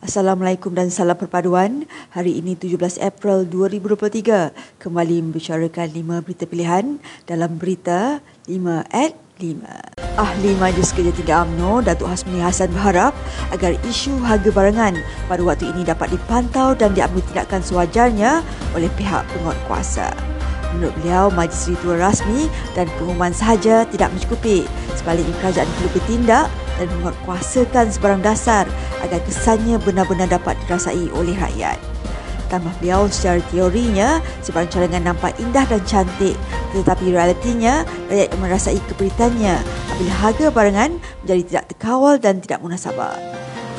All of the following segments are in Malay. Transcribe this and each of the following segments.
Assalamualaikum dan salam perpaduan. Hari ini 17 April 2023. Kembali membicarakan 5 berita pilihan dalam berita 5 at 5. Ahli Majlis Kerja Tinggi UMNO, Datuk Hasmini Hassan berharap agar isu harga barangan pada waktu ini dapat dipantau dan diambil tindakan sewajarnya oleh pihak penguatkuasa. Menurut beliau, majlis ritual rasmi dan pengumuman sahaja tidak mencukupi. Sebaliknya, kerajaan perlu bertindak dan menguatkuasakan sebarang dasar agar kesannya benar-benar dapat dirasai oleh rakyat. Tambah beliau secara teorinya, sebarang cadangan nampak indah dan cantik tetapi realitinya, rakyat merasai keperitannya apabila harga barangan menjadi tidak terkawal dan tidak munasabah.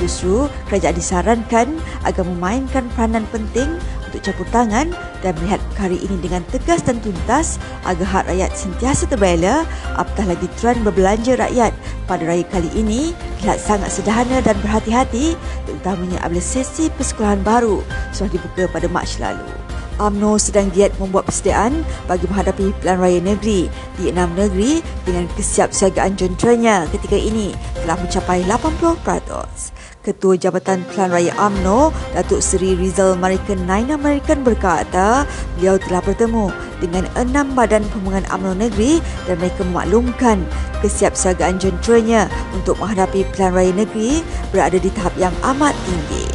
Justru, kerajaan disarankan agar memainkan peranan penting untuk campur tangan dan melihat perkara ini dengan tegas dan tuntas agar hak rakyat sentiasa terbela apatah lagi trend berbelanja rakyat pada raya kali ini terlihat sangat sederhana dan berhati-hati terutamanya apabila sesi persekolahan baru sudah dibuka pada Mac lalu. UMNO sedang giat membuat persediaan bagi menghadapi pilihan raya negeri di enam negeri dengan kesiapsiagaan jenteranya ketika ini telah mencapai 80%. Ketua Jabatan Pelan Raya AMNO, Datuk Seri Rizal Marikan Naina Marikan berkata beliau telah bertemu dengan enam badan pembangunan AMNO negeri dan mereka memaklumkan kesiapsiagaan jenteranya untuk menghadapi Pelan Raya negeri berada di tahap yang amat tinggi.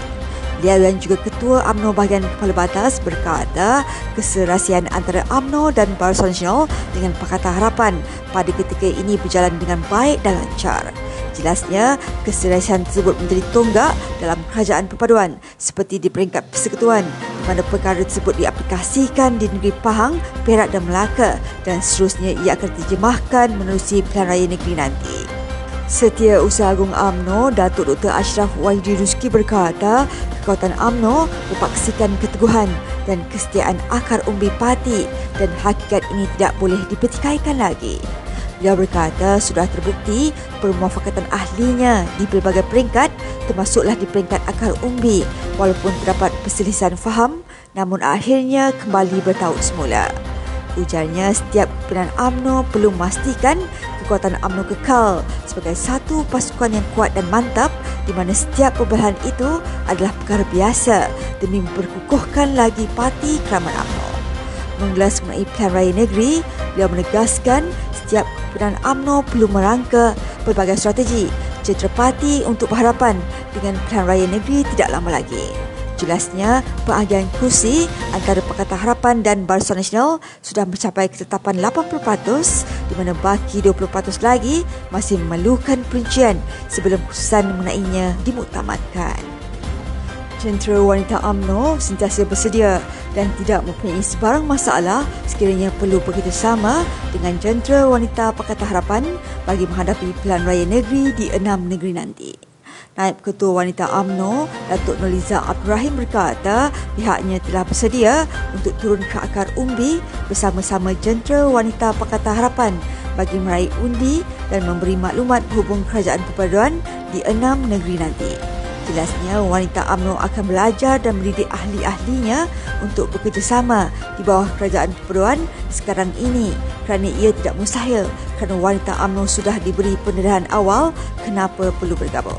Beliau yang juga Ketua AMNO bahagian Kepala Batas berkata keserasian antara AMNO dan Barisan Nasional dengan Pakatan Harapan pada ketika ini berjalan dengan baik dan lancar. Jelasnya, keserasian tersebut menjadi tonggak dalam kerajaan perpaduan seperti di peringkat persekutuan di mana perkara tersebut diaplikasikan di negeri Pahang, Perak dan Melaka dan seterusnya ia akan terjemahkan menerusi pilihan raya negeri nanti. Setia Usaha Agung AMNO, Datuk Dr. Ashraf Wahidi Ruski berkata, kekuatan AMNO berpaksikan keteguhan dan kesetiaan akar umbi parti dan hakikat ini tidak boleh dipertikaikan lagi. Dia berkata sudah terbukti permuafakatan ahlinya di pelbagai peringkat termasuklah di peringkat akar umbi walaupun terdapat perselisihan faham namun akhirnya kembali bertaut semula. Ujarnya setiap pimpinan AMNO perlu memastikan kekuatan AMNO kekal sebagai satu pasukan yang kuat dan mantap di mana setiap perbelahan itu adalah perkara biasa demi memperkukuhkan lagi parti keramat AMNO. Mengelas mengenai pilihan raya negeri, beliau menegaskan setiap pimpinan AMNO perlu merangka pelbagai strategi parti untuk berhadapan dengan pilihan raya negeri tidak lama lagi. Jelasnya, pengagihan kursi antara Pakatan Harapan dan Barisan Nasional sudah mencapai ketetapan 80% di mana baki 20% lagi masih memerlukan perincian sebelum keputusan mengenainya dimuktamadkan. Jentera wanita AMNO sentiasa bersedia dan tidak mempunyai sebarang masalah sekiranya perlu bekerjasama dengan jentera wanita Pakatan Harapan bagi menghadapi pilihan raya negeri di enam negeri nanti. Naib Ketua Wanita AMNO, Datuk Noliza Abdul Rahim berkata pihaknya telah bersedia untuk turun ke akar umbi bersama-sama jentera wanita Pakatan Harapan bagi meraih undi dan memberi maklumat hubung kerajaan perpaduan di enam negeri nanti. Jelasnya, wanita AMNO akan belajar dan mendidik ahli-ahlinya untuk bekerjasama di bawah kerajaan perpaduan sekarang ini kerana ia tidak mustahil kerana wanita AMNO sudah diberi pendedahan awal kenapa perlu bergabung.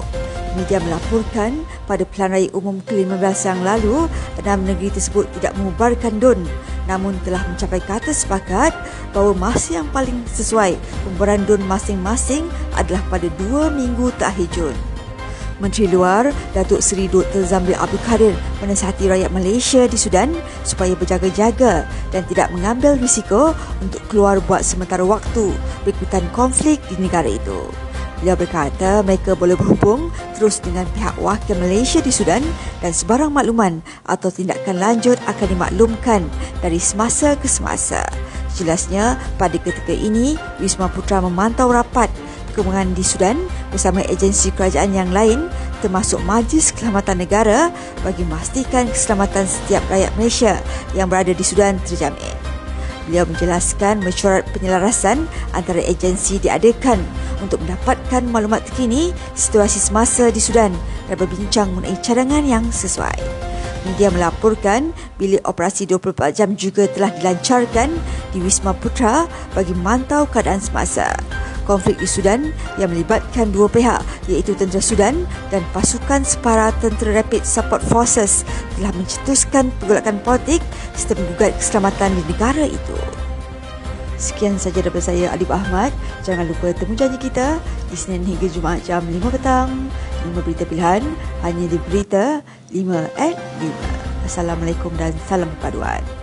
Media melaporkan pada Pelan Raya Umum ke-15 yang lalu, enam negeri tersebut tidak mengubarkan DUN namun telah mencapai kata sepakat bahawa masa yang paling sesuai pembubaran DUN masing-masing adalah pada dua minggu terakhir Jun. Menteri Luar Datuk Seri Dr. Zambil Abdul Kadir menasihati rakyat Malaysia di Sudan supaya berjaga-jaga dan tidak mengambil risiko untuk keluar buat sementara waktu berikutan konflik di negara itu. Beliau berkata mereka boleh berhubung terus dengan pihak wakil Malaysia di Sudan dan sebarang makluman atau tindakan lanjut akan dimaklumkan dari semasa ke semasa. Jelasnya, pada ketika ini, Wisma Putra memantau rapat perkembangan di Sudan bersama agensi kerajaan yang lain termasuk Majlis Keselamatan Negara bagi memastikan keselamatan setiap rakyat Malaysia yang berada di Sudan terjamin. Beliau menjelaskan mesyuarat penyelarasan antara agensi diadakan untuk mendapatkan maklumat terkini situasi semasa di Sudan dan berbincang mengenai cadangan yang sesuai. Media melaporkan bilik operasi 24 jam juga telah dilancarkan di Wisma Putra bagi memantau keadaan semasa. Konflik di Sudan yang melibatkan dua pihak iaitu tentera Sudan dan pasukan separa tentera Rapid Support Forces telah mencetuskan pergolakan politik serta menggugat keselamatan di negara itu. Sekian saja daripada saya Alif Ahmad. Jangan lupa temu janji kita di Senin hingga Jumaat jam 5 petang. 5 berita pilihan hanya di berita 5 at 5. Assalamualaikum dan salam perpaduan.